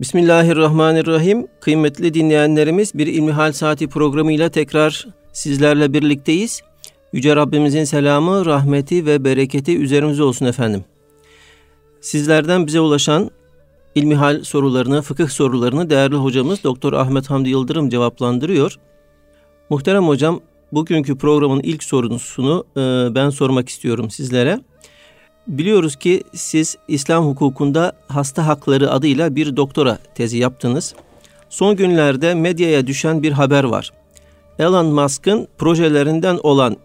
Bismillahirrahmanirrahim. Kıymetli dinleyenlerimiz bir İlmihal Saati programıyla tekrar sizlerle birlikteyiz. Yüce Rabbimizin selamı, rahmeti ve bereketi üzerimize olsun efendim. Sizlerden bize ulaşan ilmihal sorularını, fıkıh sorularını değerli hocamız Doktor Ahmet Hamdi Yıldırım cevaplandırıyor. Muhterem hocam, bugünkü programın ilk sorusunu e, ben sormak istiyorum sizlere. Biliyoruz ki siz İslam hukukunda hasta hakları adıyla bir doktora tezi yaptınız. Son günlerde medyaya düşen bir haber var. Elon Musk'ın projelerinden olan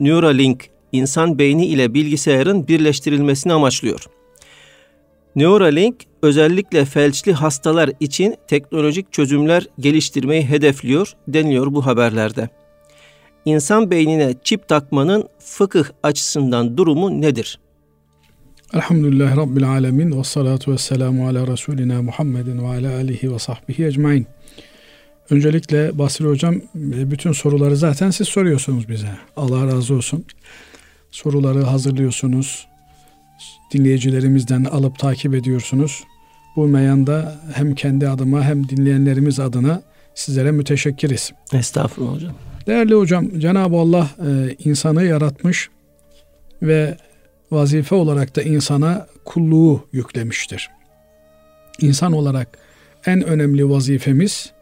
Neuralink insan beyni ile bilgisayarın birleştirilmesini amaçlıyor. Neuralink özellikle felçli hastalar için teknolojik çözümler geliştirmeyi hedefliyor deniliyor bu haberlerde. İnsan beynine çip takmanın fıkıh açısından durumu nedir? Elhamdülillah Rabbil Alemin ve salatu ve selamu ala Resulina Muhammedin ve ala alihi ve sahbihi ecmain. Öncelikle Basri Hocam e, bütün soruları zaten siz soruyorsunuz bize. Allah razı olsun. Soruları hazırlıyorsunuz. Dinleyicilerimizden alıp takip ediyorsunuz. Bu meyanda hem kendi adıma hem dinleyenlerimiz adına sizlere müteşekkiriz. Estağfurullah hocam. Değerli hocam Cenab-ı Allah e, insanı yaratmış ve vazife olarak da insana kulluğu yüklemiştir. İnsan olarak en önemli vazifemiz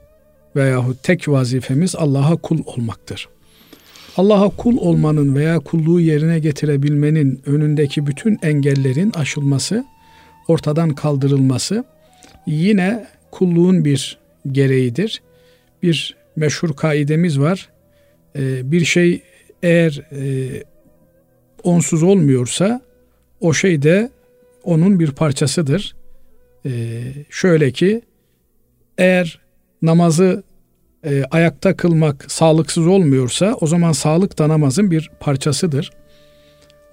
veyahut tek vazifemiz Allah'a kul olmaktır. Allah'a kul olmanın veya kulluğu yerine getirebilmenin önündeki bütün engellerin aşılması, ortadan kaldırılması yine kulluğun bir gereğidir. Bir meşhur kaidemiz var. Ee, bir şey eğer e, onsuz olmuyorsa o şey de onun bir parçasıdır. Ee, şöyle ki eğer namazı e, ayakta kılmak sağlıksız olmuyorsa o zaman sağlık da namazın bir parçasıdır.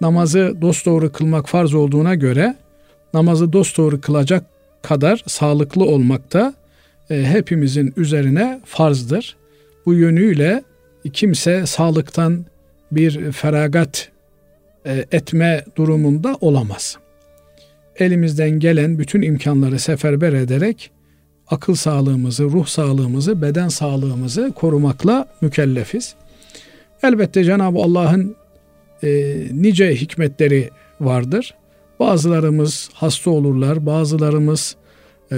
Namazı dosdoğru kılmak farz olduğuna göre namazı dosdoğru kılacak kadar sağlıklı olmak da e, hepimizin üzerine farzdır. Bu yönüyle kimse sağlıktan bir feragat etme durumunda olamaz. Elimizden gelen bütün imkanları seferber ederek akıl sağlığımızı, ruh sağlığımızı, beden sağlığımızı korumakla mükellefiz. Elbette Cenab-ı Allah'ın e, nice hikmetleri vardır. Bazılarımız hasta olurlar, bazılarımız e,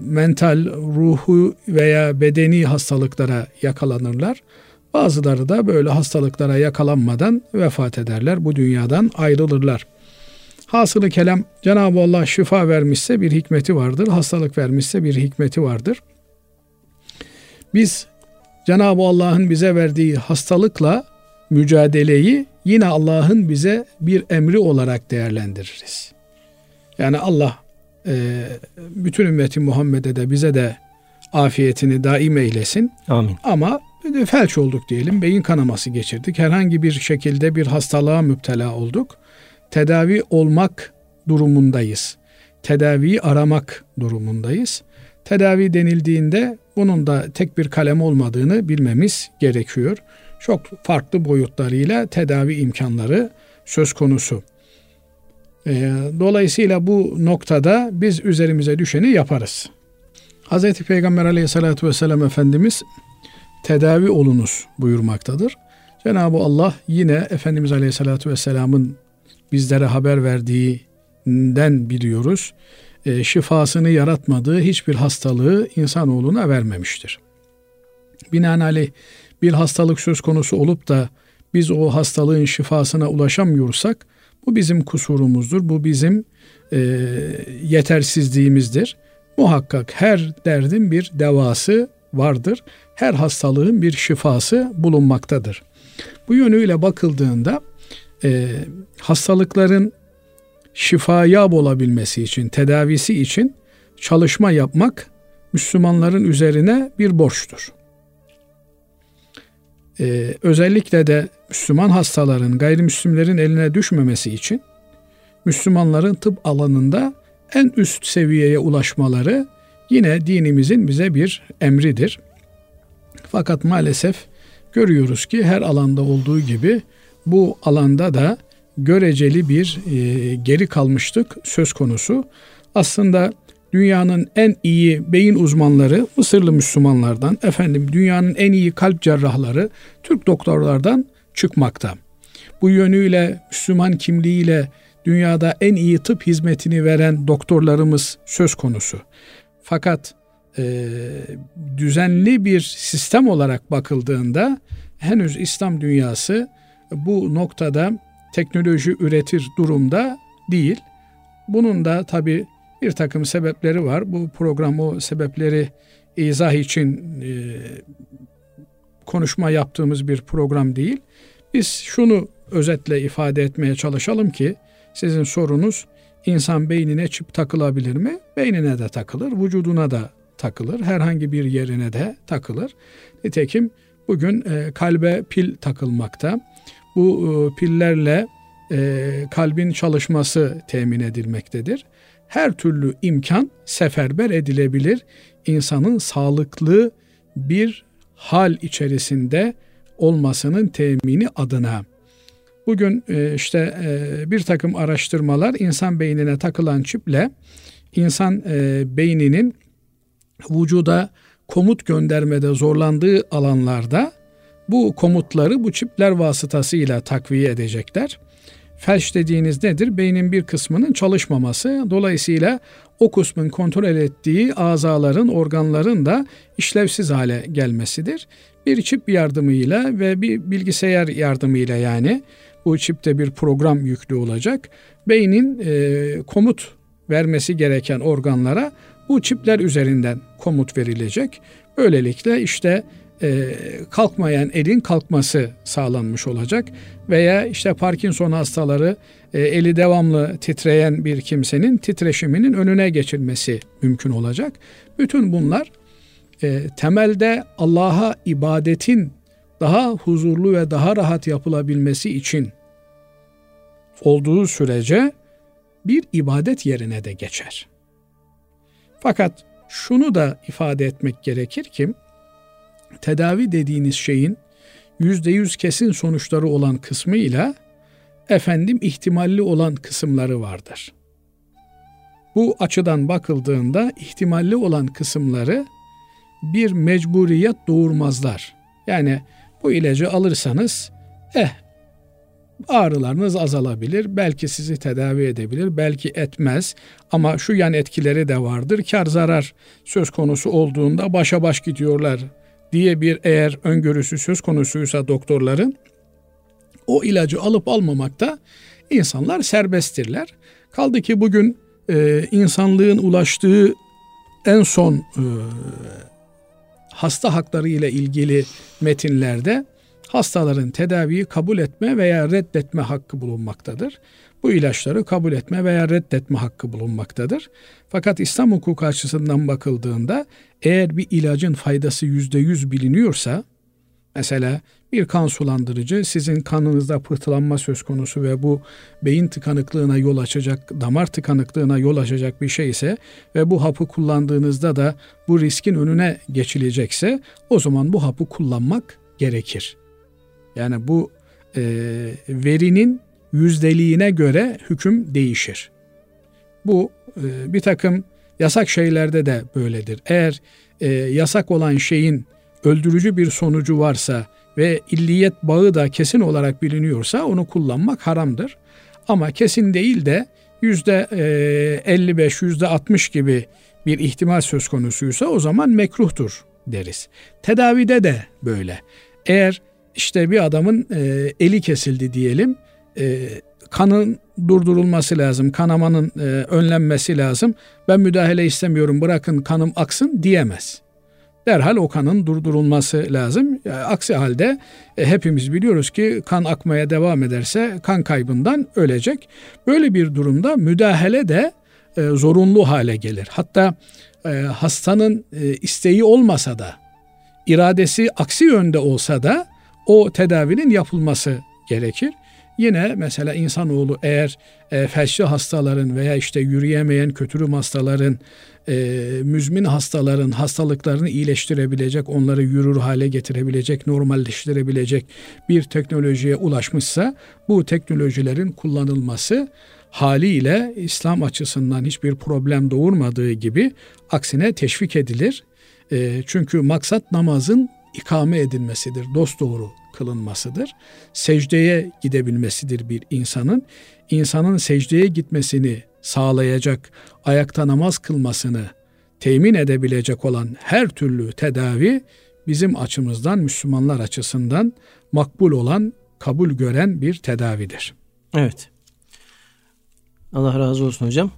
mental, ruhu veya bedeni hastalıklara yakalanırlar. Bazıları da böyle hastalıklara yakalanmadan vefat ederler. Bu dünyadan ayrılırlar. Hasılı kelam Cenab-ı Allah şifa vermişse bir hikmeti vardır. Hastalık vermişse bir hikmeti vardır. Biz Cenab-ı Allah'ın bize verdiği hastalıkla mücadeleyi yine Allah'ın bize bir emri olarak değerlendiririz. Yani Allah e, bütün ümmeti Muhammed'e de bize de afiyetini daim eylesin. Amin. Ama felç olduk diyelim, beyin kanaması geçirdik. Herhangi bir şekilde bir hastalığa müptela olduk. Tedavi olmak durumundayız. Tedaviyi aramak durumundayız. Tedavi denildiğinde bunun da tek bir kalem olmadığını bilmemiz gerekiyor. Çok farklı boyutlarıyla tedavi imkanları söz konusu. Ee, dolayısıyla bu noktada biz üzerimize düşeni yaparız. Hz. Peygamber aleyhissalatü vesselam Efendimiz tedavi olunuz buyurmaktadır. Cenab-ı Allah yine Efendimiz Aleyhisselatü Vesselam'ın bizlere haber verdiğinden biliyoruz. E, şifasını yaratmadığı hiçbir hastalığı insanoğluna vermemiştir. Binaenaleyh bir hastalık söz konusu olup da biz o hastalığın şifasına ulaşamıyorsak bu bizim kusurumuzdur. Bu bizim e, yetersizliğimizdir. Muhakkak her derdin bir devası vardır. Her hastalığın bir şifası bulunmaktadır. Bu yönüyle bakıldığında e, hastalıkların şifayab olabilmesi için, tedavisi için çalışma yapmak Müslümanların üzerine bir borçtur. Ee, özellikle de Müslüman hastaların gayrimüslimlerin eline düşmemesi için Müslümanların tıp alanında en üst seviyeye ulaşmaları yine dinimizin bize bir emridir. Fakat maalesef görüyoruz ki her alanda olduğu gibi bu alanda da göreceli bir e, geri kalmışlık söz konusu. Aslında dünyanın en iyi beyin uzmanları Mısırlı Müslümanlardan, efendim dünyanın en iyi kalp cerrahları Türk doktorlardan çıkmakta. Bu yönüyle Müslüman kimliğiyle dünyada en iyi tıp hizmetini veren doktorlarımız söz konusu. Fakat e, düzenli bir sistem olarak bakıldığında henüz İslam dünyası bu noktada teknoloji üretir durumda değil. Bunun da tabi bir takım sebepleri var. Bu program o sebepleri izah için e, konuşma yaptığımız bir program değil. Biz şunu özetle ifade etmeye çalışalım ki sizin sorunuz insan beynine çip takılabilir mi? Beynine de takılır, vücuduna da takılır, herhangi bir yerine de takılır. Nitekim bugün e, kalbe pil takılmakta. Bu e, pillerle e, kalbin çalışması temin edilmektedir. Her türlü imkan seferber edilebilir. İnsanın sağlıklı bir hal içerisinde olmasının temini adına. Bugün e, işte e, bir takım araştırmalar insan beynine takılan çiple insan e, beyninin vücuda komut göndermede zorlandığı alanlarda bu komutları bu çipler vasıtasıyla takviye edecekler. Felç dediğiniz nedir? Beynin bir kısmının çalışmaması. Dolayısıyla o kısmın kontrol ettiği azaların, organların da işlevsiz hale gelmesidir. Bir çip yardımıyla ve bir bilgisayar yardımıyla yani bu çipte bir program yüklü olacak. Beynin e, komut vermesi gereken organlara bu çipler üzerinden komut verilecek. Böylelikle işte e, kalkmayan elin kalkması sağlanmış olacak veya işte Parkinson hastaları e, eli devamlı titreyen bir kimsenin titreşiminin önüne geçilmesi mümkün olacak. Bütün bunlar e, temelde Allah'a ibadetin daha huzurlu ve daha rahat yapılabilmesi için olduğu sürece bir ibadet yerine de geçer. Fakat şunu da ifade etmek gerekir ki tedavi dediğiniz şeyin yüzde yüz kesin sonuçları olan kısmıyla efendim ihtimalli olan kısımları vardır. Bu açıdan bakıldığında ihtimalli olan kısımları bir mecburiyet doğurmazlar. Yani bu ilacı alırsanız eh ağrılarınız azalabilir. Belki sizi tedavi edebilir, belki etmez. Ama şu yan etkileri de vardır. Kar zarar söz konusu olduğunda başa baş gidiyorlar diye bir eğer öngörüsü söz konusuysa doktorların o ilacı alıp almamakta insanlar serbesttirler. Kaldı ki bugün e, insanlığın ulaştığı en son e, hasta hakları ile ilgili metinlerde hastaların tedaviyi kabul etme veya reddetme hakkı bulunmaktadır. Bu ilaçları kabul etme veya reddetme hakkı bulunmaktadır. Fakat İslam hukuku açısından bakıldığında eğer bir ilacın faydası yüzde yüz biliniyorsa, mesela bir kan sulandırıcı sizin kanınızda pıhtılanma söz konusu ve bu beyin tıkanıklığına yol açacak, damar tıkanıklığına yol açacak bir şey ise ve bu hapı kullandığınızda da bu riskin önüne geçilecekse o zaman bu hapı kullanmak gerekir. Yani bu e, verinin yüzdeliğine göre hüküm değişir. Bu e, bir takım yasak şeylerde de böyledir. Eğer e, yasak olan şeyin öldürücü bir sonucu varsa ve illiyet bağı da kesin olarak biliniyorsa onu kullanmak haramdır. Ama kesin değil de yüzde 55, e, yüzde 60 gibi bir ihtimal söz konusuysa o zaman mekruhtur deriz. Tedavide de böyle. Eğer işte bir adamın e, eli kesildi diyelim. E, kanın durdurulması lazım. Kanamanın e, önlenmesi lazım. Ben müdahale istemiyorum bırakın kanım aksın diyemez. Derhal o kanın durdurulması lazım. E, aksi halde e, hepimiz biliyoruz ki kan akmaya devam ederse kan kaybından ölecek. Böyle bir durumda müdahale de e, zorunlu hale gelir. Hatta e, hastanın e, isteği olmasa da iradesi aksi yönde olsa da o tedavinin yapılması gerekir. Yine mesela insanoğlu eğer e, felçli hastaların veya işte yürüyemeyen kötürüm hastaların, e, müzmin hastaların hastalıklarını iyileştirebilecek, onları yürür hale getirebilecek, normalleştirebilecek bir teknolojiye ulaşmışsa bu teknolojilerin kullanılması haliyle İslam açısından hiçbir problem doğurmadığı gibi aksine teşvik edilir. E, çünkü maksat namazın ikame edilmesidir, dosdoğru kılınmasıdır. Secdeye gidebilmesidir bir insanın. İnsanın secdeye gitmesini sağlayacak, ayakta namaz kılmasını temin edebilecek olan her türlü tedavi bizim açımızdan, Müslümanlar açısından makbul olan, kabul gören bir tedavidir. Evet. Allah razı olsun hocam.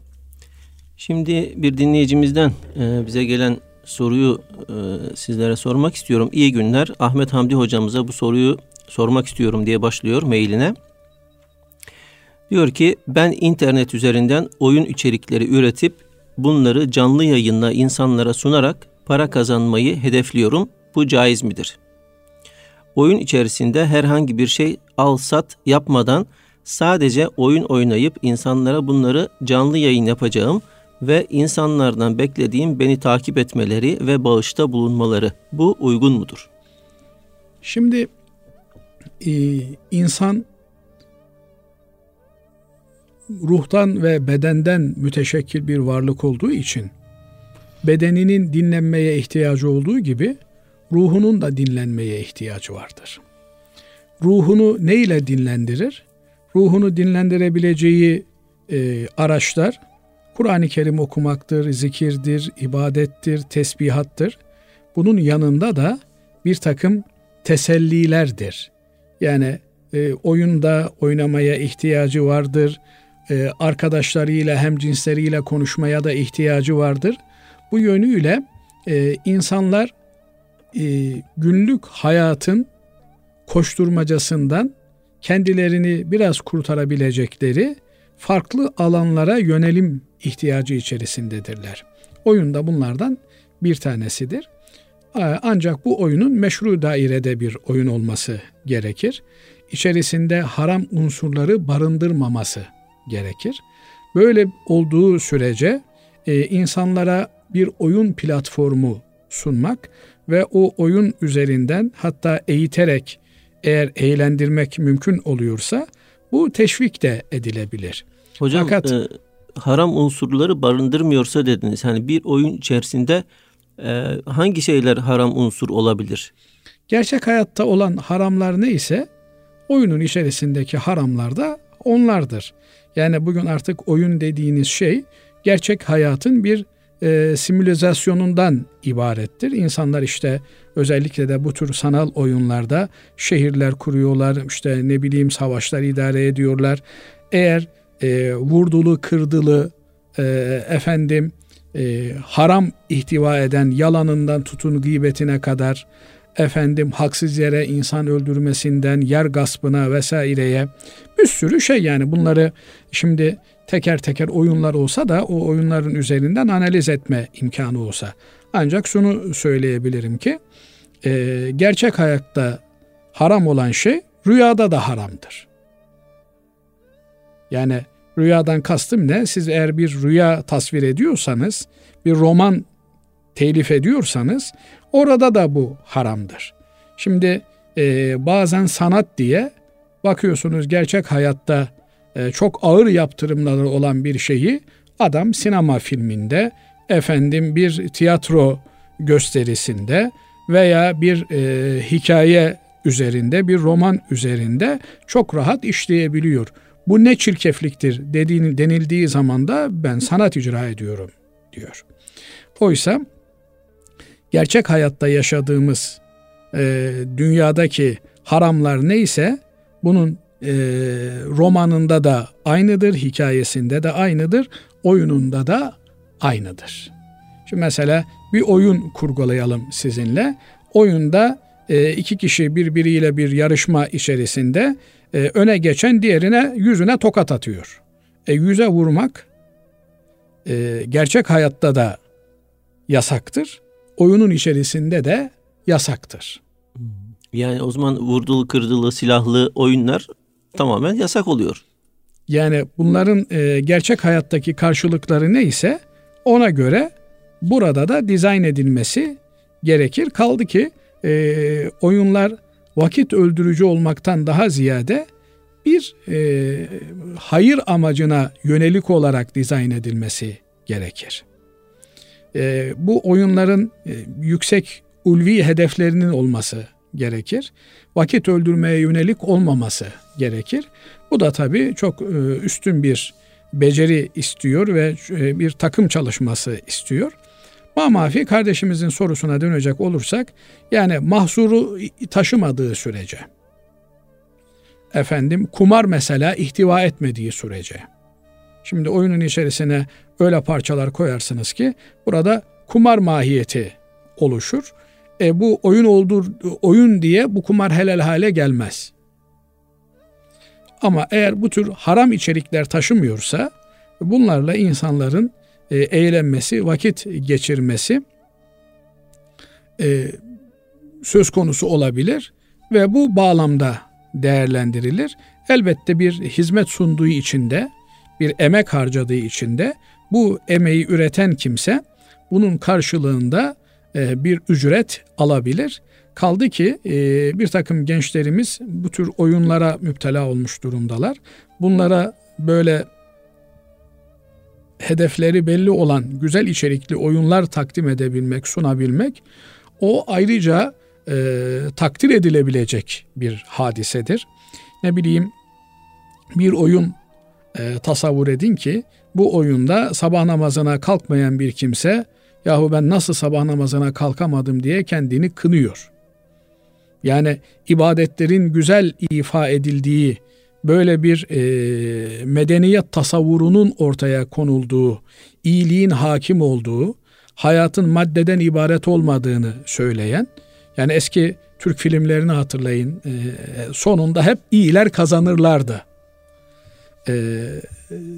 Şimdi bir dinleyicimizden e, bize gelen soruyu e, sizlere sormak istiyorum. İyi günler. Ahmet Hamdi hocamıza bu soruyu sormak istiyorum diye başlıyor mailine. Diyor ki ben internet üzerinden oyun içerikleri üretip bunları canlı yayınla insanlara sunarak para kazanmayı hedefliyorum. Bu caiz midir? Oyun içerisinde herhangi bir şey al sat yapmadan sadece oyun oynayıp insanlara bunları canlı yayın yapacağım ve insanlardan beklediğim beni takip etmeleri ve bağışta bulunmaları. Bu uygun mudur? Şimdi e, insan ruhtan ve bedenden müteşekkil bir varlık olduğu için bedeninin dinlenmeye ihtiyacı olduğu gibi ruhunun da dinlenmeye ihtiyacı vardır. Ruhunu ne ile dinlendirir? Ruhunu dinlendirebileceği e, araçlar Kur'an-ı Kerim okumaktır, zikirdir, ibadettir, tesbihattır. Bunun yanında da bir takım tesellilerdir. Yani e, oyunda oynamaya ihtiyacı vardır, e, arkadaşlarıyla hem cinsleriyle konuşmaya da ihtiyacı vardır. Bu yönüyle e, insanlar e, günlük hayatın koşturmacasından kendilerini biraz kurtarabilecekleri farklı alanlara yönelim ihtiyacı içerisindedirler. Oyun da bunlardan bir tanesidir. Ancak bu oyunun meşru dairede bir oyun olması gerekir. İçerisinde haram unsurları barındırmaması gerekir. Böyle olduğu sürece e, insanlara bir oyun platformu sunmak ve o oyun üzerinden hatta eğiterek eğer eğlendirmek mümkün oluyorsa bu teşvik de edilebilir. Hocam Fakat, e, haram unsurları barındırmıyorsa dediniz. Hani bir oyun içerisinde e, hangi şeyler haram unsur olabilir? Gerçek hayatta olan haramlar neyse oyunun içerisindeki haramlar da onlardır. Yani bugün artık oyun dediğiniz şey gerçek hayatın bir e, simülizasyonundan ibarettir. İnsanlar işte özellikle de bu tür sanal oyunlarda şehirler kuruyorlar, işte ne bileyim savaşlar idare ediyorlar. Eğer e, vurdulu, kırdılı, e, efendim e, haram ihtiva eden yalanından tutun gıybetine kadar efendim haksız yere insan öldürmesinden yer gaspına vesaireye bir sürü şey yani bunları şimdi teker teker oyunlar olsa da o oyunların üzerinden analiz etme imkanı olsa. Ancak şunu söyleyebilirim ki e, gerçek hayatta haram olan şey rüyada da haramdır. Yani rüyadan kastım ne? Siz eğer bir rüya tasvir ediyorsanız, bir roman telif ediyorsanız orada da bu haramdır. Şimdi e, bazen sanat diye bakıyorsunuz gerçek hayatta e, çok ağır yaptırımları olan bir şeyi adam sinema filminde, efendim bir tiyatro gösterisinde veya bir e, hikaye üzerinde, bir roman üzerinde çok rahat işleyebiliyor. Bu ne çirkefliktir dediğini denildiği zaman da ben sanat icra ediyorum diyor. Oysa gerçek hayatta yaşadığımız e, dünyadaki haramlar neyse bunun e, romanında da aynıdır, hikayesinde de aynıdır, oyununda da aynıdır. Şimdi mesela bir oyun kurgulayalım sizinle. Oyunda e, iki kişi birbiriyle bir yarışma içerisinde e, öne geçen diğerine yüzüne tokat atıyor. E, yüze vurmak e, gerçek hayatta da yasaktır. Oyunun içerisinde de yasaktır. Yani o zaman vurdulu kırdılı silahlı oyunlar tamamen yasak oluyor. Yani bunların e, gerçek hayattaki karşılıkları neyse ona göre burada da dizayn edilmesi gerekir. Kaldı ki e, oyunlar vakit öldürücü olmaktan daha ziyade bir e, hayır amacına yönelik olarak dizayn edilmesi gerekir. E, bu oyunların e, yüksek ulvi hedeflerinin olması gerekir. Vakit öldürmeye yönelik olmaması gerekir. Bu da tabii çok e, üstün bir beceri istiyor ve e, bir takım çalışması istiyor. Mamafi kardeşimizin sorusuna dönecek olursak yani mahzuru taşımadığı sürece efendim kumar mesela ihtiva etmediği sürece şimdi oyunun içerisine öyle parçalar koyarsınız ki burada kumar mahiyeti oluşur. E, bu oyun oldur oyun diye bu kumar helal hale gelmez. Ama eğer bu tür haram içerikler taşımıyorsa bunlarla insanların e, eğlenmesi, vakit geçirmesi e, söz konusu olabilir ve bu bağlamda değerlendirilir. Elbette bir hizmet sunduğu içinde, bir emek harcadığı içinde bu emeği üreten kimse bunun karşılığında e, bir ücret alabilir. Kaldı ki bir takım gençlerimiz bu tür oyunlara müptela olmuş durumdalar. Bunlara böyle hedefleri belli olan güzel içerikli oyunlar takdim edebilmek, sunabilmek o ayrıca e, takdir edilebilecek bir hadisedir. Ne bileyim bir oyun e, tasavvur edin ki bu oyunda sabah namazına kalkmayan bir kimse yahu ben nasıl sabah namazına kalkamadım diye kendini kınıyor. Yani ibadetlerin güzel ifa edildiği böyle bir e, medeniyet tasavvurunun ortaya konulduğu, iyiliğin hakim olduğu, hayatın maddeden ibaret olmadığını söyleyen, yani eski Türk filmlerini hatırlayın, e, sonunda hep iyiler kazanırlardı. E,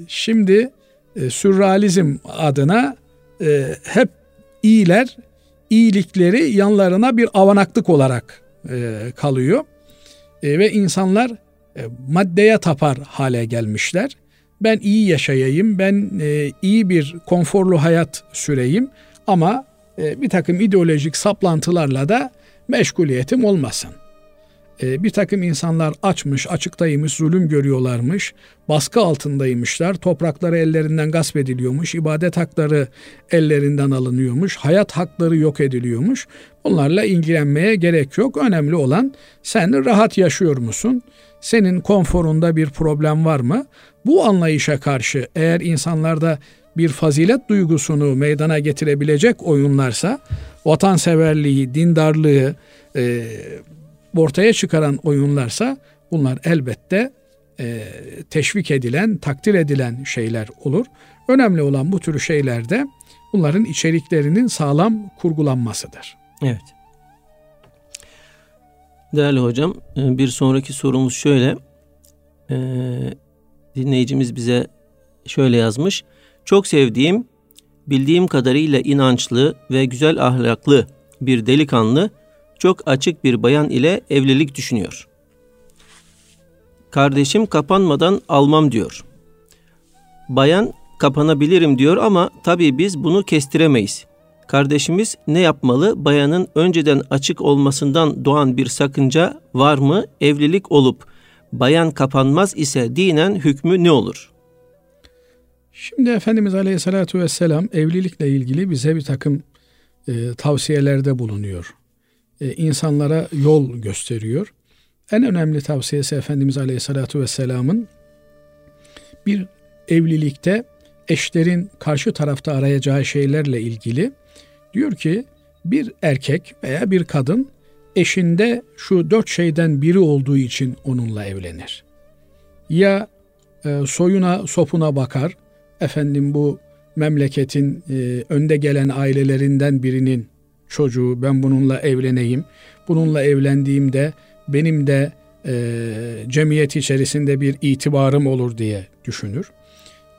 şimdi e, sürrealizm adına e, hep iyiler, iyilikleri yanlarına bir avanaklık olarak e, kalıyor. E, ve insanlar maddeye tapar hale gelmişler. Ben iyi yaşayayım, ben e, iyi bir konforlu hayat süreyim ama e, bir takım ideolojik saplantılarla da meşguliyetim olmasın. E, bir takım insanlar açmış, açıktaymış, zulüm görüyorlarmış, baskı altındaymışlar, toprakları ellerinden gasp ediliyormuş, ibadet hakları ellerinden alınıyormuş, hayat hakları yok ediliyormuş. Bunlarla ilgilenmeye gerek yok. Önemli olan sen rahat yaşıyor musun? Senin konforunda bir problem var mı? Bu anlayışa karşı eğer insanlarda bir fazilet duygusunu meydana getirebilecek oyunlarsa vatanseverliği, dindarlığı, e, ortaya çıkaran oyunlarsa bunlar elbette e, teşvik edilen, takdir edilen şeyler olur. Önemli olan bu tür şeylerde bunların içeriklerinin sağlam kurgulanmasıdır. Evet. Değerli hocam, e, bir sonraki sorumuz şöyle. Ee, dinleyicimiz bize şöyle yazmış. Çok sevdiğim, bildiğim kadarıyla inançlı ve güzel ahlaklı bir delikanlı çok açık bir bayan ile evlilik düşünüyor. Kardeşim kapanmadan almam diyor. Bayan kapanabilirim diyor ama tabii biz bunu kestiremeyiz. Kardeşimiz ne yapmalı? Bayanın önceden açık olmasından doğan bir sakınca var mı? Evlilik olup bayan kapanmaz ise dinen hükmü ne olur? Şimdi Efendimiz Aleyhisselatü Vesselam evlilikle ilgili bize bir takım e, tavsiyelerde bulunuyor e, insanlara yol gösteriyor. En önemli tavsiyesi Efendimiz Aleyhisselatü Vesselam'ın bir evlilikte eşlerin karşı tarafta arayacağı şeylerle ilgili diyor ki bir erkek veya bir kadın eşinde şu dört şeyden biri olduğu için onunla evlenir. Ya e, soyuna sopuna bakar, efendim bu memleketin e, önde gelen ailelerinden birinin çocuğu ben bununla evleneyim. Bununla evlendiğimde benim de e, cemiyet içerisinde bir itibarım olur diye düşünür.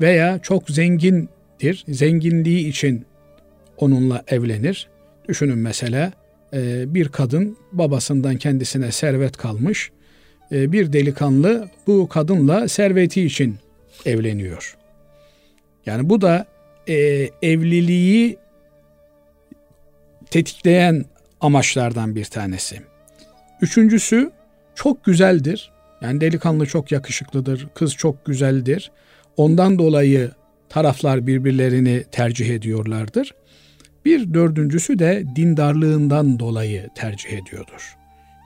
Veya çok zengindir, zenginliği için onunla evlenir. Düşünün mesela e, bir kadın babasından kendisine servet kalmış. E, bir delikanlı bu kadınla serveti için evleniyor. Yani bu da e, evliliği tetikleyen amaçlardan bir tanesi. Üçüncüsü çok güzeldir. Yani delikanlı çok yakışıklıdır, kız çok güzeldir. Ondan dolayı taraflar birbirlerini tercih ediyorlardır. Bir dördüncüsü de dindarlığından dolayı tercih ediyordur.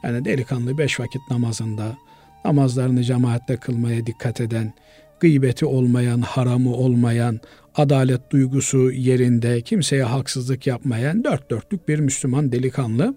Yani delikanlı beş vakit namazında, namazlarını cemaatle kılmaya dikkat eden, gıybeti olmayan, haramı olmayan, adalet duygusu yerinde, kimseye haksızlık yapmayan dört dörtlük bir Müslüman delikanlı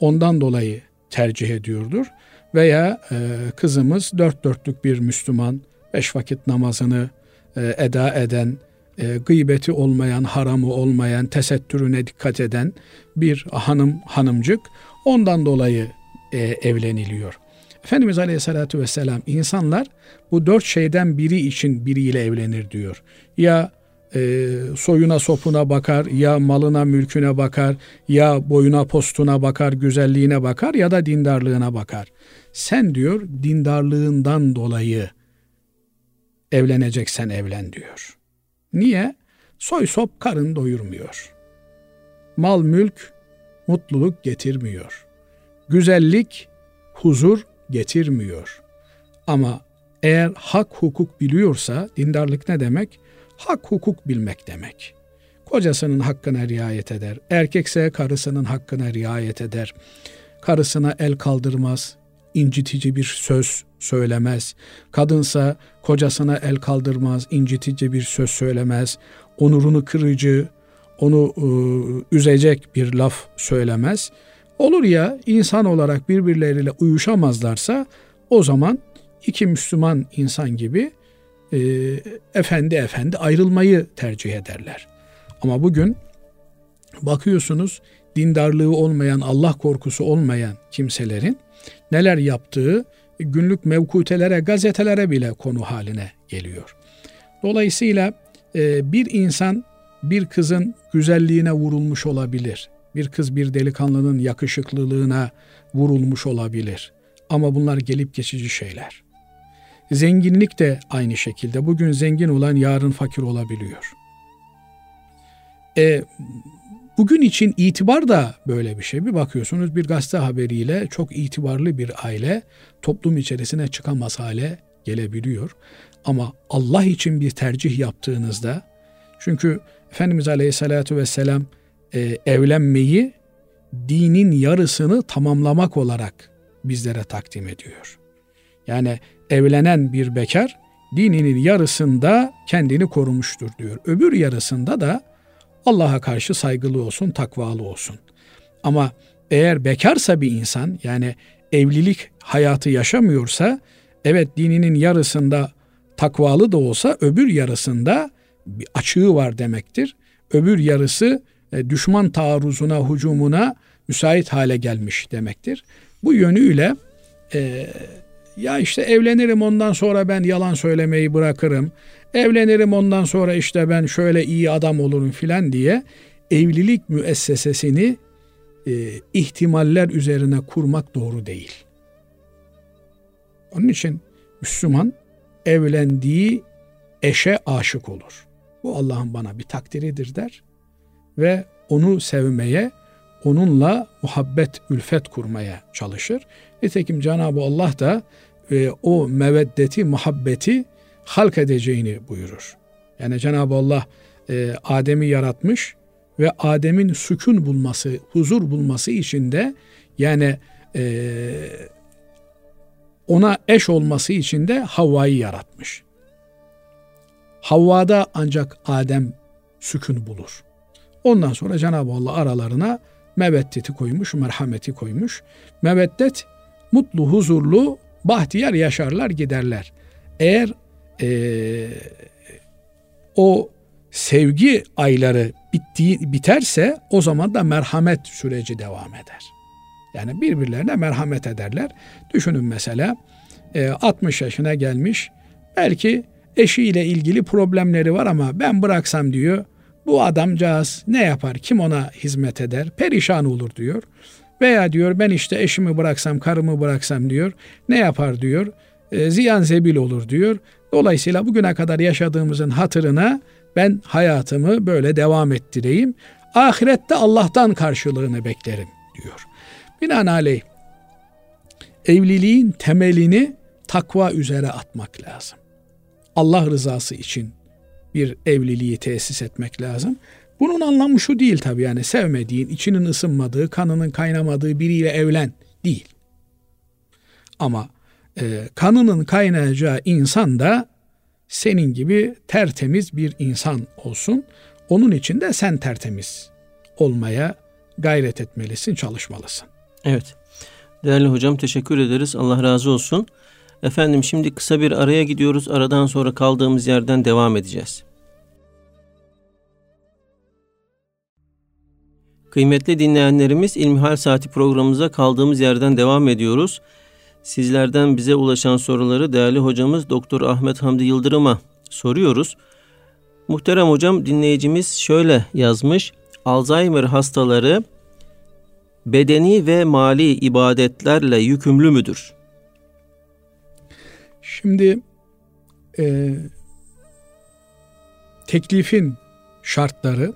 ondan dolayı tercih ediyordur. Veya e, kızımız dört dörtlük bir Müslüman, beş vakit namazını e, eda eden, e, gıybeti olmayan, haramı olmayan, tesettürüne dikkat eden bir hanım, hanımcık ondan dolayı e, evleniliyor. Efendimiz Aleyhisselatü Vesselam insanlar bu dört şeyden biri için biriyle evlenir diyor. Ya e, soyuna sopuna bakar, ya malına mülküne bakar, ya boyuna postuna bakar, güzelliğine bakar ya da dindarlığına bakar. Sen diyor dindarlığından dolayı evleneceksen evlen diyor. Niye? Soy sop karın doyurmuyor. Mal mülk mutluluk getirmiyor. Güzellik huzur getirmiyor. Ama eğer hak hukuk biliyorsa dindarlık ne demek? Hak hukuk bilmek demek. Kocasının hakkına riayet eder. Erkekse karısının hakkına riayet eder. Karısına el kaldırmaz, incitici bir söz söylemez. Kadınsa kocasına el kaldırmaz, incitici bir söz söylemez. Onurunu kırıcı, onu e, üzecek bir laf söylemez. Olur ya insan olarak birbirleriyle uyuşamazlarsa o zaman iki Müslüman insan gibi e, efendi efendi ayrılmayı tercih ederler. Ama bugün bakıyorsunuz dindarlığı olmayan, Allah korkusu olmayan kimselerin neler yaptığı günlük mevkutelere, gazetelere bile konu haline geliyor. Dolayısıyla e, bir insan bir kızın güzelliğine vurulmuş olabilir. Bir kız bir delikanlının yakışıklılığına vurulmuş olabilir. Ama bunlar gelip geçici şeyler. Zenginlik de aynı şekilde. Bugün zengin olan yarın fakir olabiliyor. E, bugün için itibar da böyle bir şey. Bir bakıyorsunuz bir gazete haberiyle çok itibarlı bir aile toplum içerisine çıkamaz hale gelebiliyor. Ama Allah için bir tercih yaptığınızda çünkü Efendimiz Aleyhisselatü Vesselam e, evlenmeyi dinin yarısını tamamlamak olarak bizlere takdim ediyor. Yani evlenen bir bekar dininin yarısında kendini korumuştur diyor. Öbür yarısında da Allah'a karşı saygılı olsun, takvalı olsun. Ama eğer bekarsa bir insan yani evlilik hayatı yaşamıyorsa evet dininin yarısında takvalı da olsa öbür yarısında bir açığı var demektir. Öbür yarısı e, düşman taarruzuna, hücumuna müsait hale gelmiş demektir. Bu yönüyle e, ya işte evlenirim ondan sonra ben yalan söylemeyi bırakırım. Evlenirim ondan sonra işte ben şöyle iyi adam olurum filan diye evlilik müessesesini e, ihtimaller üzerine kurmak doğru değil. Onun için Müslüman evlendiği eşe aşık olur. Bu Allah'ın bana bir takdiridir der ve onu sevmeye, onunla muhabbet, ülfet kurmaya çalışır. Nitekim Cenab-ı Allah da e, o meveddeti, muhabbeti halk edeceğini buyurur. Yani Cenab-ı Allah e, Adem'i yaratmış ve Adem'in sükun bulması, huzur bulması için de yani e, ona eş olması için de Havva'yı yaratmış. Havva'da ancak Adem sükun bulur. Ondan sonra Cenab-ı Allah aralarına meveddeti koymuş, merhameti koymuş. Meveddet mutlu, huzurlu, bahtiyar yaşarlar giderler. Eğer e, o sevgi ayları bittiği, biterse o zaman da merhamet süreci devam eder. Yani birbirlerine merhamet ederler. Düşünün mesela e, 60 yaşına gelmiş belki eşiyle ilgili problemleri var ama ben bıraksam diyor bu adamcağız ne yapar? Kim ona hizmet eder? Perişan olur diyor. Veya diyor ben işte eşimi bıraksam, karımı bıraksam diyor. Ne yapar diyor. E, ziyan zebil olur diyor. Dolayısıyla bugüne kadar yaşadığımızın hatırına ben hayatımı böyle devam ettireyim. Ahirette Allah'tan karşılığını beklerim diyor. Binaenaleyh evliliğin temelini takva üzere atmak lazım. Allah rızası için bir evliliği tesis etmek lazım. Bunun anlamı şu değil tabii yani sevmediğin, içinin ısınmadığı, kanının kaynamadığı biriyle evlen değil. Ama e, kanının kaynayacağı insan da senin gibi tertemiz bir insan olsun. Onun için de sen tertemiz olmaya gayret etmelisin, çalışmalısın. Evet. Değerli hocam teşekkür ederiz. Allah razı olsun. Efendim şimdi kısa bir araya gidiyoruz. Aradan sonra kaldığımız yerden devam edeceğiz. Kıymetli dinleyenlerimiz İlmihal Saati programımıza kaldığımız yerden devam ediyoruz. Sizlerden bize ulaşan soruları değerli hocamız Doktor Ahmet Hamdi Yıldırım'a soruyoruz. Muhterem hocam dinleyicimiz şöyle yazmış. Alzheimer hastaları bedeni ve mali ibadetlerle yükümlü müdür? Şimdi e, teklifin şartları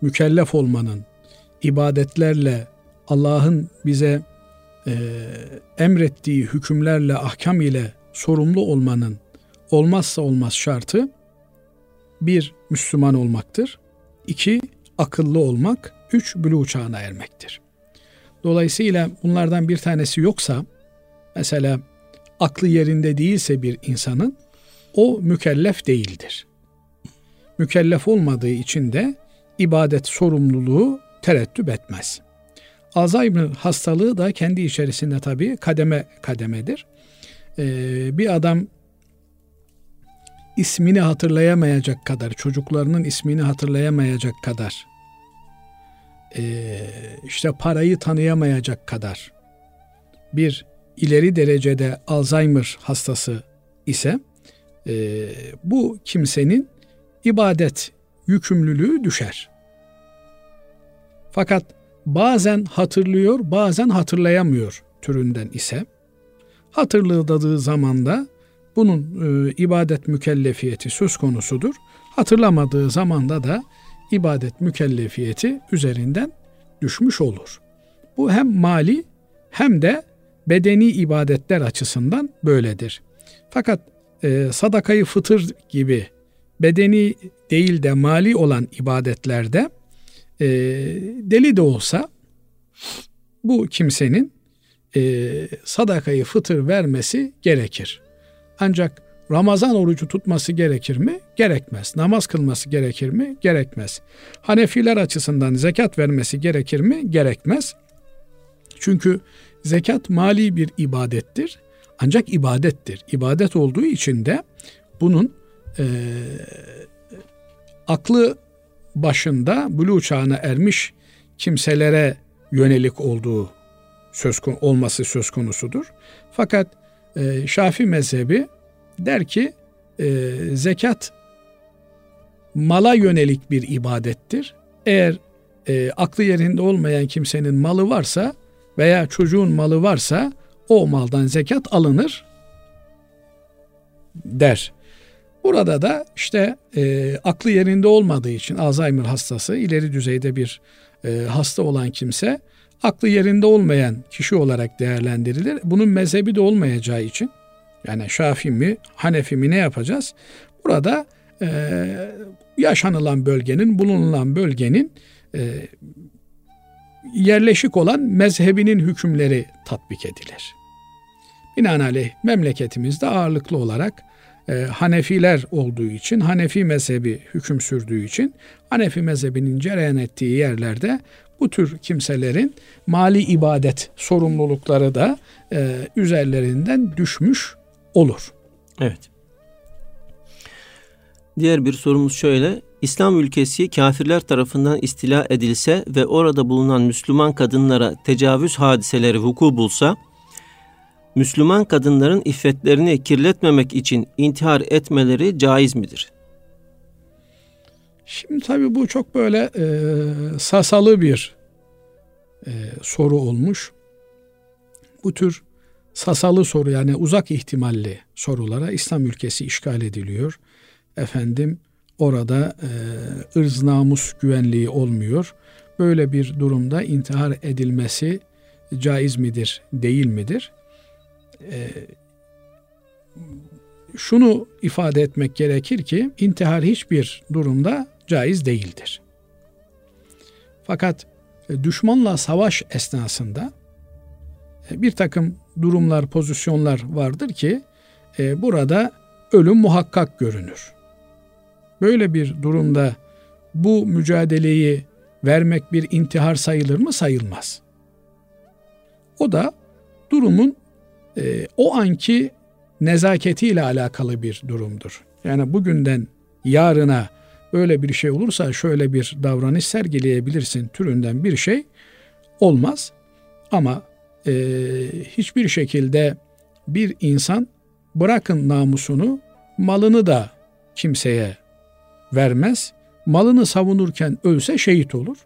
mükellef olmanın ibadetlerle Allah'ın bize e, emrettiği hükümlerle ahkam ile sorumlu olmanın olmazsa olmaz şartı bir Müslüman olmaktır. iki akıllı olmak, üç bülü çağına ermektir. Dolayısıyla bunlardan bir tanesi yoksa mesela aklı yerinde değilse bir insanın o mükellef değildir. Mükellef olmadığı için de ibadet sorumluluğu tereddüt etmez. Alzheimer hastalığı da kendi içerisinde tabii kademe kademedir. Ee, bir adam ismini hatırlayamayacak kadar, çocuklarının ismini hatırlayamayacak kadar, e, işte parayı tanıyamayacak kadar bir ileri derecede Alzheimer hastası ise e, bu kimsenin ibadet yükümlülüğü düşer. Fakat bazen hatırlıyor, bazen hatırlayamıyor türünden ise hatırladığı zamanda bunun e, ibadet mükellefiyeti söz konusudur. Hatırlamadığı zamanda da ibadet mükellefiyeti üzerinden düşmüş olur. Bu hem mali hem de bedeni ibadetler açısından böyledir. Fakat e, sadakayı fıtır gibi bedeni değil de mali olan ibadetlerde e, deli de olsa bu kimsenin e, sadakayı fıtır vermesi gerekir. Ancak Ramazan orucu tutması gerekir mi? Gerekmez. Namaz kılması gerekir mi? Gerekmez. Hanefiler açısından zekat vermesi gerekir mi? Gerekmez. Çünkü zekat mali bir ibadettir. Ancak ibadettir. İbadet olduğu için de bunun e, aklı başında bulu çağına ermiş kimselere yönelik olduğu söz olması söz konusudur. Fakat e, Şafi mezhebi der ki e, zekat mala yönelik bir ibadettir. Eğer e, aklı yerinde olmayan kimsenin malı varsa veya çocuğun malı varsa o maldan zekat alınır der. Burada da işte e, aklı yerinde olmadığı için Alzheimer hastası ileri düzeyde bir e, hasta olan kimse aklı yerinde olmayan kişi olarak değerlendirilir. Bunun mezhebi de olmayacağı için yani Şafi mi Hanefi mi ne yapacağız? Burada e, yaşanılan bölgenin bulunulan bölgenin e, yerleşik olan mezhebinin hükümleri tatbik edilir. Binaenaleyh memleketimizde ağırlıklı olarak e, Hanefiler olduğu için, Hanefi mezhebi hüküm sürdüğü için Hanefi mezhebinin cereyan ettiği yerlerde bu tür kimselerin mali ibadet sorumlulukları da e, üzerlerinden düşmüş olur. Evet. Diğer bir sorumuz şöyle. İslam ülkesi kafirler tarafından istila edilse ve orada bulunan Müslüman kadınlara tecavüz hadiseleri vuku bulsa, Müslüman kadınların iffetlerini kirletmemek için intihar etmeleri caiz midir? Şimdi tabii bu çok böyle e, sasalı bir e, soru olmuş. Bu tür sasalı soru yani uzak ihtimalli sorulara İslam ülkesi işgal ediliyor. Efendim orada e, ırz namus güvenliği olmuyor. Böyle bir durumda intihar edilmesi caiz midir, değil midir? E, şunu ifade etmek gerekir ki intihar hiçbir durumda caiz değildir. Fakat e, düşmanla savaş esnasında e, bir takım durumlar, pozisyonlar vardır ki e, burada ölüm muhakkak görünür. Böyle bir durumda bu mücadeleyi vermek bir intihar sayılır mı? Sayılmaz. O da durumun e, o anki nezaketiyle alakalı bir durumdur. Yani bugünden yarına böyle bir şey olursa şöyle bir davranış sergileyebilirsin türünden bir şey olmaz. Ama e, hiçbir şekilde bir insan bırakın namusunu malını da kimseye vermez. Malını savunurken ölse şehit olur.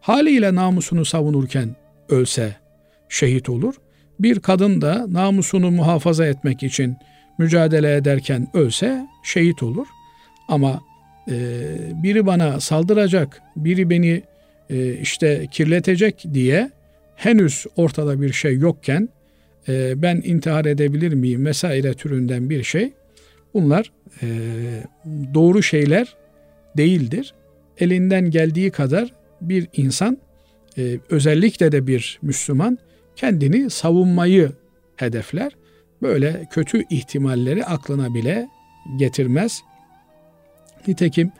Haliyle namusunu savunurken ölse şehit olur. Bir kadın da namusunu muhafaza etmek için mücadele ederken ölse şehit olur. Ama e, biri bana saldıracak, biri beni e, işte kirletecek diye henüz ortada bir şey yokken e, ben intihar edebilir miyim vesaire türünden bir şey. Bunlar e, doğru şeyler değildir. Elinden geldiği kadar bir insan e, özellikle de bir Müslüman kendini savunmayı hedefler. Böyle kötü ihtimalleri aklına bile getirmez. Nitekim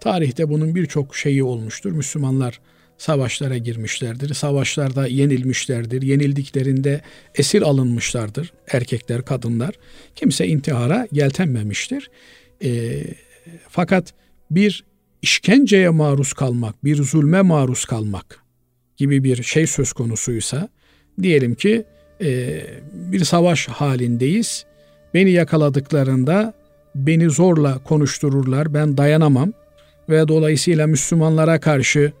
tarihte bunun birçok şeyi olmuştur. Müslümanlar savaşlara girmişlerdir. Savaşlarda yenilmişlerdir. Yenildiklerinde esir alınmışlardır. Erkekler, kadınlar. Kimse intihara yeltenmemiştir. E, fakat bir işkenceye maruz kalmak, bir zulme maruz kalmak gibi bir şey söz konusuysa diyelim ki e, bir savaş halindeyiz. Beni yakaladıklarında beni zorla konuştururlar. Ben dayanamam ve dolayısıyla Müslümanlara karşı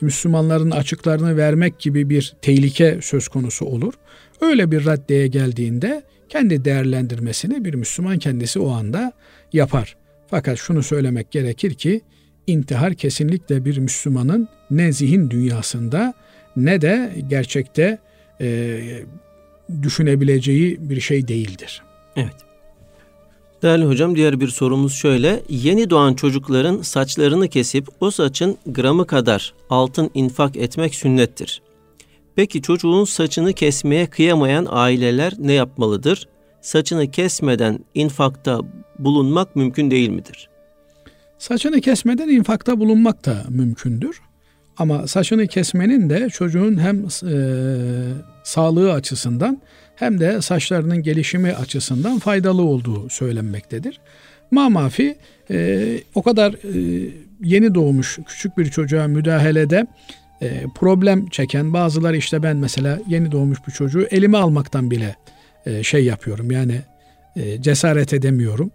Müslümanların açıklarını vermek gibi bir tehlike söz konusu olur. Öyle bir raddeye geldiğinde kendi değerlendirmesini bir Müslüman kendisi o anda yapar. Fakat şunu söylemek gerekir ki intihar kesinlikle bir Müslümanın ne zihin dünyasında ne de gerçekte e, düşünebileceği bir şey değildir. Evet. Değerli hocam diğer bir sorumuz şöyle. Yeni doğan çocukların saçlarını kesip o saçın gramı kadar altın infak etmek sünnettir. Peki çocuğun saçını kesmeye kıyamayan aileler ne yapmalıdır? Saçını kesmeden infakta bulunmak mümkün değil midir? Saçını kesmeden infakta bulunmak da mümkündür. Ama saçını kesmenin de çocuğun hem e, sağlığı açısından hem de saçlarının gelişimi açısından faydalı olduğu söylenmektedir. Mamafi e, o kadar e, yeni doğmuş küçük bir çocuğa müdahalede e, problem çeken bazıları işte ben mesela yeni doğmuş bir çocuğu elime almaktan bile e, şey yapıyorum yani e, cesaret edemiyorum.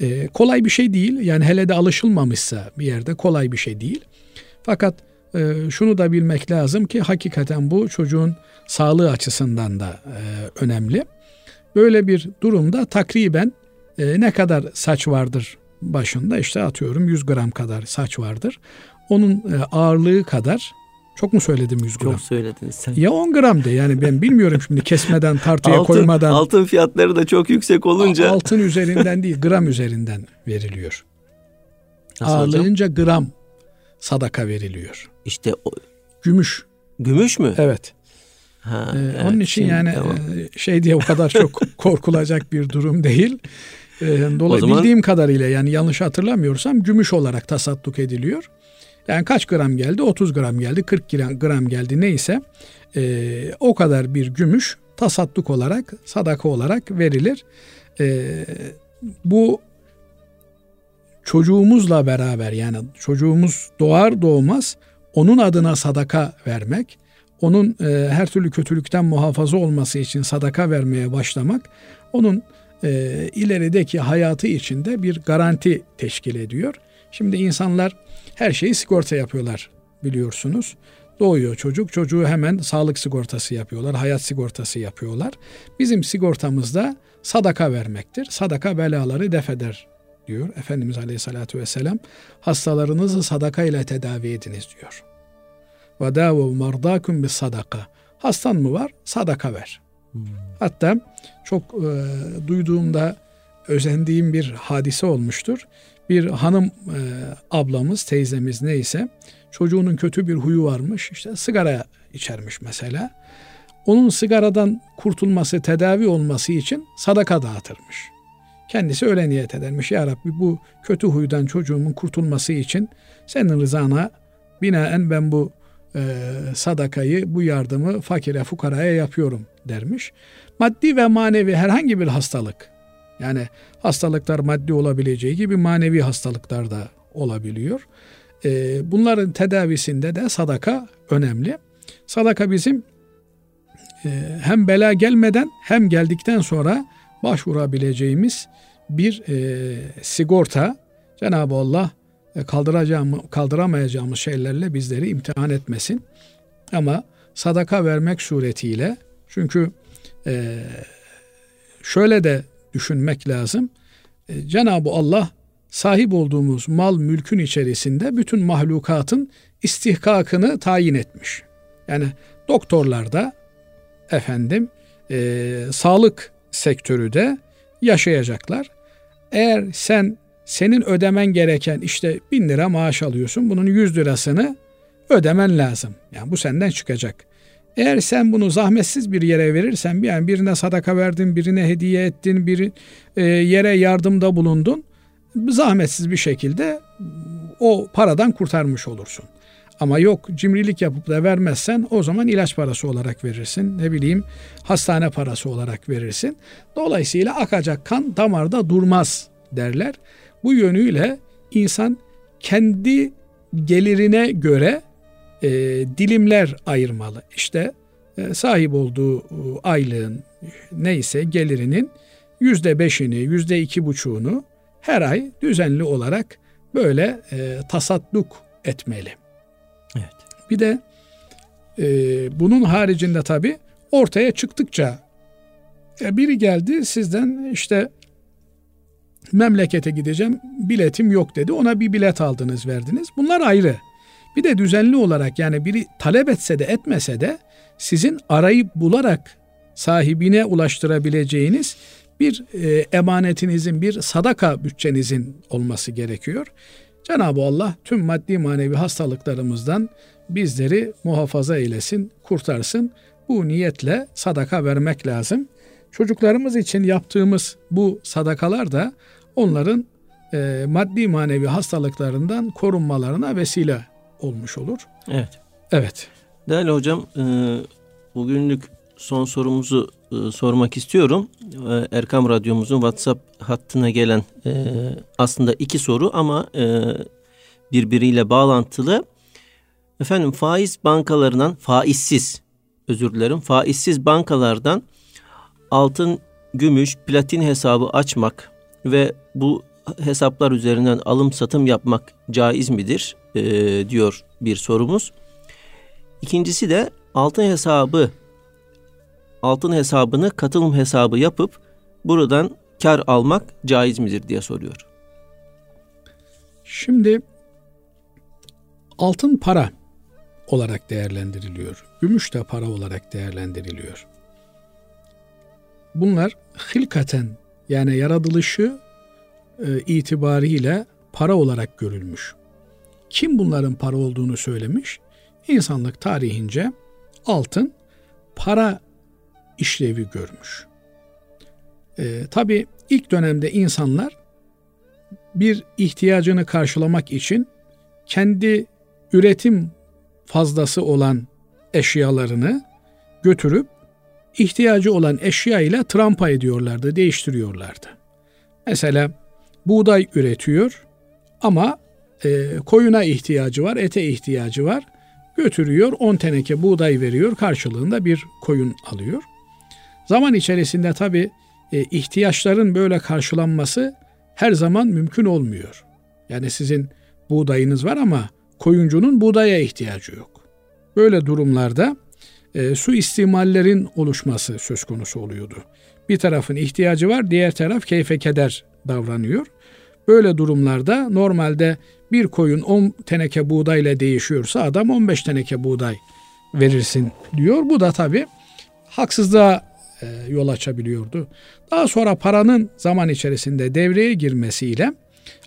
E, kolay bir şey değil yani hele de alışılmamışsa bir yerde kolay bir şey değil. Fakat e, şunu da bilmek lazım ki hakikaten bu çocuğun sağlığı açısından da e, önemli. Böyle bir durumda takriben e, ne kadar saç vardır başında işte atıyorum 100 gram kadar saç vardır. Onun e, ağırlığı kadar çok mu söyledim 100 gram? Çok söyledin sen. Ya 10 gram de yani ben bilmiyorum şimdi kesmeden tartıya altın, koymadan. Altın fiyatları da çok yüksek olunca. Altın üzerinden değil gram üzerinden veriliyor. Nasıl Ağırlığınca hocam? gram sadaka veriliyor. İşte o... Gümüş. Gümüş mü? Evet. Ha, ee, evet, onun için yani tamam. E, şey diye o kadar çok korkulacak bir durum değil. Ee, zaman... bildiğim kadarıyla yani yanlış hatırlamıyorsam gümüş olarak tasadduk ediliyor. Yani kaç gram geldi? 30 gram geldi, 40 gram geldi neyse e, o kadar bir gümüş tasadduk olarak, sadaka olarak verilir. E, bu çocuğumuzla beraber yani çocuğumuz doğar doğmaz onun adına sadaka vermek, onun e, her türlü kötülükten muhafaza olması için sadaka vermeye başlamak, onun e, ilerideki hayatı içinde bir garanti teşkil ediyor. Şimdi insanlar her şeyi sigorta yapıyorlar biliyorsunuz. Doğuyor çocuk, çocuğu hemen sağlık sigortası yapıyorlar, hayat sigortası yapıyorlar. Bizim sigortamızda sadaka vermektir. Sadaka belaları defeder diyor Efendimiz Aleyhisselatü Vesselam. Hastalarınızı sadaka ile tedavi ediniz diyor. Ve davu mardakum bis sadaka. Hastan mı var? Sadaka ver. Hmm. Hatta çok e, duyduğumda özendiğim bir hadise olmuştur. Bir hanım e, ablamız, teyzemiz neyse çocuğunun kötü bir huyu varmış. İşte sigara içermiş mesela. Onun sigaradan kurtulması, tedavi olması için sadaka dağıtırmış. Kendisi öyle niyet edermiş. Ya Rabbi bu kötü huydan çocuğumun kurtulması için senin rızana binaen ben bu e, sadakayı, bu yardımı fakire, fukaraya yapıyorum dermiş. Maddi ve manevi herhangi bir hastalık, yani hastalıklar maddi olabileceği gibi manevi hastalıklar da olabiliyor. E, bunların tedavisinde de sadaka önemli. Sadaka bizim e, hem bela gelmeden hem geldikten sonra başvurabileceğimiz bir e, sigorta. Cenab-ı Allah e, kaldıramayacağımız şeylerle bizleri imtihan etmesin. Ama sadaka vermek suretiyle çünkü e, şöyle de düşünmek lazım. E, Cenab-ı Allah sahip olduğumuz mal mülkün içerisinde bütün mahlukatın istihkakını tayin etmiş. Yani doktorlar da efendim e, sağlık sektörü de yaşayacaklar. Eğer sen senin ödemen gereken işte bin lira maaş alıyorsun. Bunun yüz lirasını ödemen lazım. Yani bu senden çıkacak. Eğer sen bunu zahmetsiz bir yere verirsen, yani birine sadaka verdin, birine hediye ettin, bir e, yere yardımda bulundun, zahmetsiz bir şekilde o paradan kurtarmış olursun. Ama yok cimrilik yapıp da vermezsen o zaman ilaç parası olarak verirsin. Ne bileyim hastane parası olarak verirsin. Dolayısıyla akacak kan damarda durmaz derler. Bu yönüyle insan kendi gelirine göre e, dilimler ayırmalı. İşte e, sahip olduğu e, aylığın neyse gelirinin yüzde beşini, yüzde iki buçuğunu her ay düzenli olarak böyle e, tasadduk etmeli. Bir de e, bunun haricinde tabi ortaya çıktıkça e, biri geldi sizden işte memlekete gideceğim biletim yok dedi. Ona bir bilet aldınız verdiniz. Bunlar ayrı. Bir de düzenli olarak yani biri talep etse de etmese de sizin arayıp bularak sahibine ulaştırabileceğiniz bir e, emanetinizin, bir sadaka bütçenizin olması gerekiyor. Cenab-ı Allah tüm maddi manevi hastalıklarımızdan bizleri muhafaza eylesin, kurtarsın. Bu niyetle sadaka vermek lazım. Çocuklarımız için yaptığımız bu sadakalar da onların e, maddi manevi hastalıklarından korunmalarına vesile olmuş olur. Evet. Evet. Değerli hocam, e, bugünlük son sorumuzu e, sormak istiyorum. E, Erkam Radyomuzun WhatsApp hattına gelen aslında iki soru ama birbiriyle bağlantılı. Efendim faiz bankalarından faizsiz özür dilerim faizsiz bankalardan altın, gümüş, platin hesabı açmak ve bu hesaplar üzerinden alım satım yapmak caiz midir e, diyor bir sorumuz. İkincisi de altın hesabı altın hesabını katılım hesabı yapıp buradan kar almak caiz midir diye soruyor. Şimdi altın para olarak değerlendiriliyor. Gümüş de para olarak değerlendiriliyor. Bunlar hilkaten yani yaratılışı e, itibariyle para olarak görülmüş. Kim bunların para olduğunu söylemiş? İnsanlık tarihince altın para işlevi görmüş. E, Tabi ilk dönemde insanlar bir ihtiyacını karşılamak için kendi üretim fazlası olan eşyalarını götürüp ihtiyacı olan eşya ile trampa ediyorlardı, değiştiriyorlardı. Mesela buğday üretiyor ama e, koyuna ihtiyacı var, ete ihtiyacı var. Götürüyor 10 teneke buğday veriyor karşılığında bir koyun alıyor. Zaman içerisinde tabi e, ihtiyaçların böyle karşılanması her zaman mümkün olmuyor. Yani sizin buğdayınız var ama koyuncunun buğdaya ihtiyacı yok. Böyle durumlarda e, su istimallerin oluşması söz konusu oluyordu. Bir tarafın ihtiyacı var, diğer taraf keyfe keder davranıyor. Böyle durumlarda normalde bir koyun 10 teneke buğdayla değişiyorsa adam 15 teneke buğday verirsin diyor. Bu da tabi haksızlığa e, yol açabiliyordu. Daha sonra paranın zaman içerisinde devreye girmesiyle,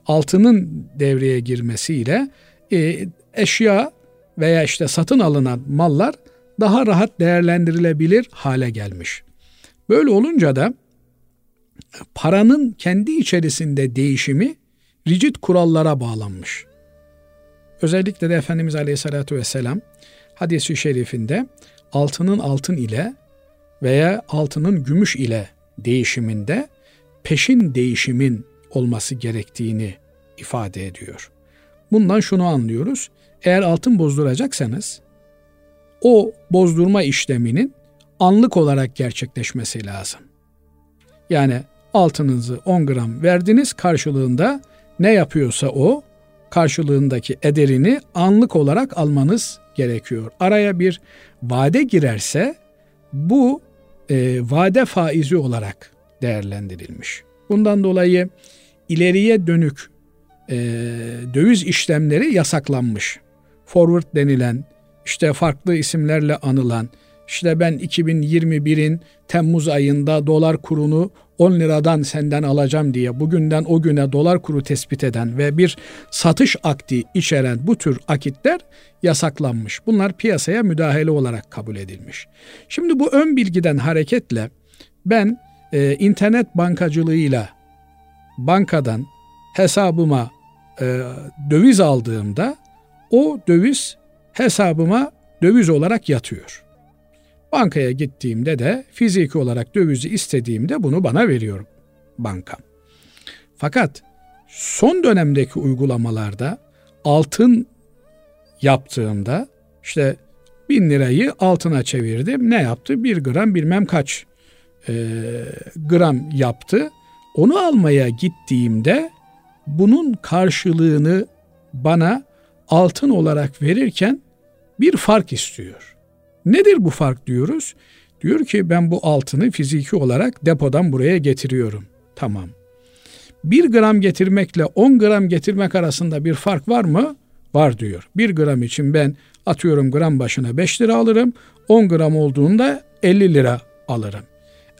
altının devreye girmesiyle e, eşya veya işte satın alınan mallar daha rahat değerlendirilebilir hale gelmiş. Böyle olunca da paranın kendi içerisinde değişimi rigid kurallara bağlanmış. Özellikle de Efendimiz Aleyhisselatü Vesselam hadisi şerifinde altının altın ile veya altının gümüş ile değişiminde peşin değişimin olması gerektiğini ifade ediyor. Bundan şunu anlıyoruz. Eğer altın bozduracaksanız o bozdurma işleminin anlık olarak gerçekleşmesi lazım. Yani altınınızı 10 gram verdiniz karşılığında ne yapıyorsa o karşılığındaki ederini anlık olarak almanız gerekiyor. Araya bir vade girerse bu e, vade faizi olarak değerlendirilmiş. Bundan dolayı ileriye dönük e, döviz işlemleri yasaklanmış. Forward denilen, işte farklı isimlerle anılan, işte ben 2021'in Temmuz ayında dolar kurunu 10 liradan senden alacağım diye bugünden o güne dolar kuru tespit eden ve bir satış akti içeren bu tür akitler yasaklanmış. Bunlar piyasaya müdahale olarak kabul edilmiş. Şimdi bu ön bilgiden hareketle ben e, internet bankacılığıyla bankadan hesabıma e, döviz aldığımda o döviz hesabıma döviz olarak yatıyor. Bankaya gittiğimde de fiziki olarak dövizi istediğimde bunu bana veriyor banka. Fakat son dönemdeki uygulamalarda altın yaptığımda işte bin lirayı altına çevirdim. Ne yaptı? Bir gram bilmem kaç e, gram yaptı. Onu almaya gittiğimde bunun karşılığını bana altın olarak verirken bir fark istiyor. Nedir bu fark diyoruz? Diyor ki ben bu altını fiziki olarak depodan buraya getiriyorum. Tamam. 1 gram getirmekle 10 gram getirmek arasında bir fark var mı? Var diyor. 1 gram için ben atıyorum gram başına 5 lira alırım. 10 gram olduğunda 50 lira alırım.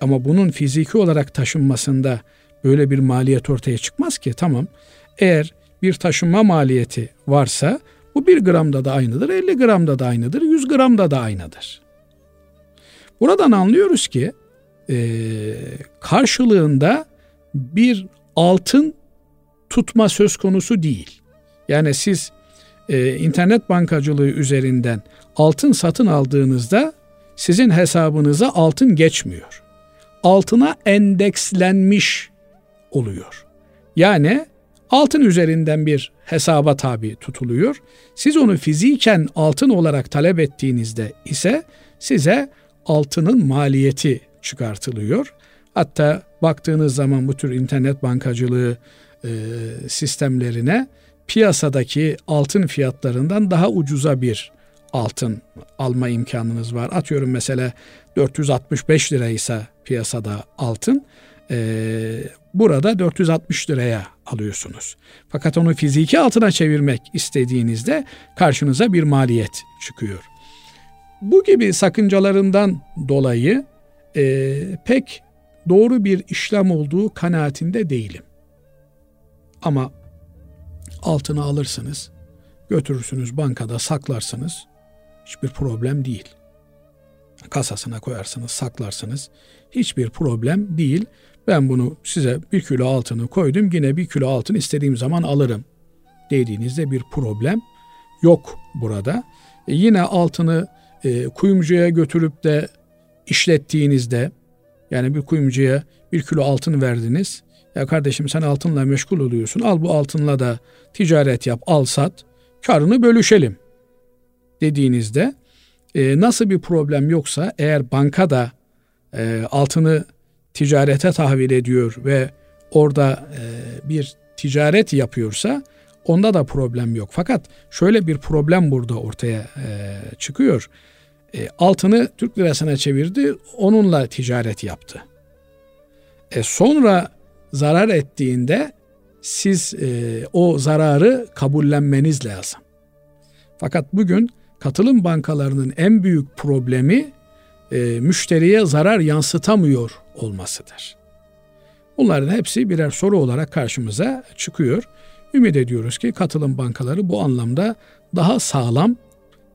Ama bunun fiziki olarak taşınmasında böyle bir maliyet ortaya çıkmaz ki. Tamam. Eğer bir taşınma maliyeti varsa bu 1 gramda da aynıdır, 50 gramda da aynıdır, 100 gramda da aynıdır. Buradan anlıyoruz ki e, karşılığında bir altın tutma söz konusu değil. Yani siz e, internet bankacılığı üzerinden altın satın aldığınızda sizin hesabınıza altın geçmiyor. Altına endekslenmiş oluyor. Yani altın üzerinden bir hesaba tabi tutuluyor. Siz onu fiziken altın olarak talep ettiğinizde ise size altının maliyeti çıkartılıyor. Hatta baktığınız zaman bu tür internet bankacılığı e, sistemlerine piyasadaki altın fiyatlarından daha ucuza bir altın alma imkanınız var. Atıyorum mesela 465 liraysa piyasada altın e, burada 460 liraya alıyorsunuz. Fakat onu fiziki altına çevirmek istediğinizde karşınıza bir maliyet çıkıyor. Bu gibi sakıncalarından dolayı e, pek doğru bir işlem olduğu kanaatinde değilim. Ama altını alırsınız, götürürsünüz bankada saklarsınız, hiçbir problem değil. Kasasına koyarsınız, saklarsınız, hiçbir problem değil. Ben bunu size bir kilo altını koydum yine bir kilo altın istediğim zaman alırım dediğinizde bir problem yok burada. E yine altını e, kuyumcuya götürüp de işlettiğinizde yani bir kuyumcuya bir kilo altın verdiniz. Ya kardeşim sen altınla meşgul oluyorsun. Al bu altınla da ticaret yap, al sat. Karını bölüşelim dediğinizde e, nasıl bir problem yoksa eğer banka da e, altını ticarete tahvil ediyor ve orada e, bir ticaret yapıyorsa onda da problem yok. Fakat şöyle bir problem burada ortaya e, çıkıyor. E, altını Türk lirasına çevirdi, onunla ticaret yaptı. E, sonra zarar ettiğinde siz o zararı kabullenmeniz lazım. Fakat bugün katılım bankalarının en büyük problemi müşteriye zarar yansıtamıyor olmasıdır. Bunların hepsi birer soru olarak karşımıza çıkıyor. Ümit ediyoruz ki katılım bankaları bu anlamda daha sağlam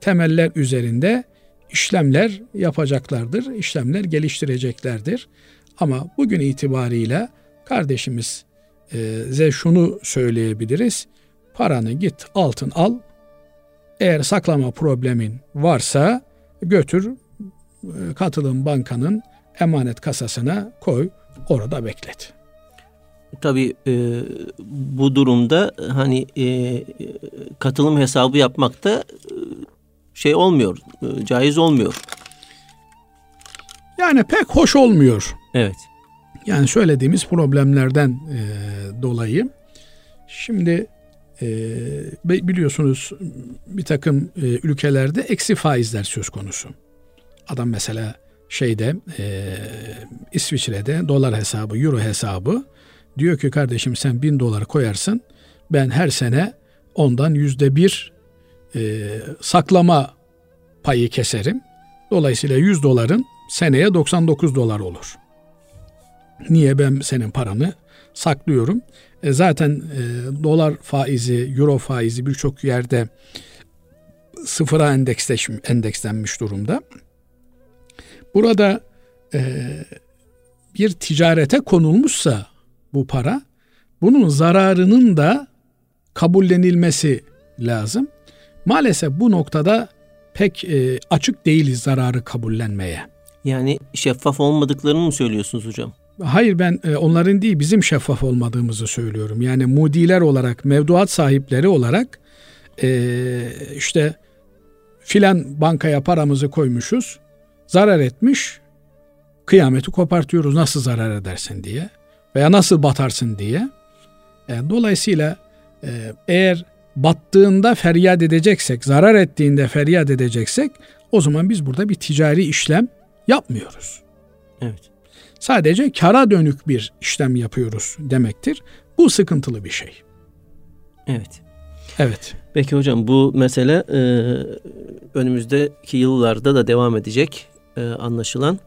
temeller üzerinde işlemler yapacaklardır, işlemler geliştireceklerdir. Ama bugün itibariyle kardeşimiz e, şunu söyleyebiliriz. Paranı git altın al. Eğer saklama problemin varsa götür e, katılım bankanın emanet kasasına koy orada beklet. Tabii e, bu durumda hani e, katılım hesabı yapmak da e, şey olmuyor, e, caiz olmuyor. Yani pek hoş olmuyor. Evet. Yani söylediğimiz problemlerden e, dolayı. Şimdi e, biliyorsunuz bir takım e, ülkelerde eksi faizler söz konusu. Adam mesela şeyde e, İsviçre'de dolar hesabı, euro hesabı diyor ki kardeşim sen bin dolar koyarsın ben her sene ondan yüzde bir e, saklama payı keserim. Dolayısıyla 100 doların seneye 99 dolar olur. Niye ben senin paranı saklıyorum? E zaten e, dolar faizi, euro faizi birçok yerde sıfıra endekslenmiş durumda. Burada e, bir ticarete konulmuşsa bu para, bunun zararının da kabullenilmesi lazım. Maalesef bu noktada pek e, açık değiliz zararı kabullenmeye. Yani şeffaf olmadıklarını mı söylüyorsunuz hocam? Hayır ben e, onların değil bizim şeffaf olmadığımızı söylüyorum. Yani mudiler olarak, mevduat sahipleri olarak e, işte filan bankaya paramızı koymuşuz, zarar etmiş, kıyameti kopartıyoruz nasıl zarar edersin diye veya nasıl batarsın diye. E, dolayısıyla e, eğer battığında feryat edeceksek, zarar ettiğinde feryat edeceksek o zaman biz burada bir ticari işlem yapmıyoruz. Evet. Sadece kara dönük bir işlem yapıyoruz demektir. Bu sıkıntılı bir şey. Evet. Evet. Peki hocam bu mesele e, önümüzdeki yıllarda da devam edecek e, anlaşılan.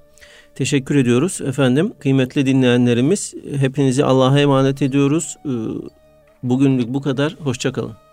Teşekkür ediyoruz efendim. Kıymetli dinleyenlerimiz hepinizi Allah'a emanet ediyoruz. E, bugünlük bu kadar. Hoşçakalın.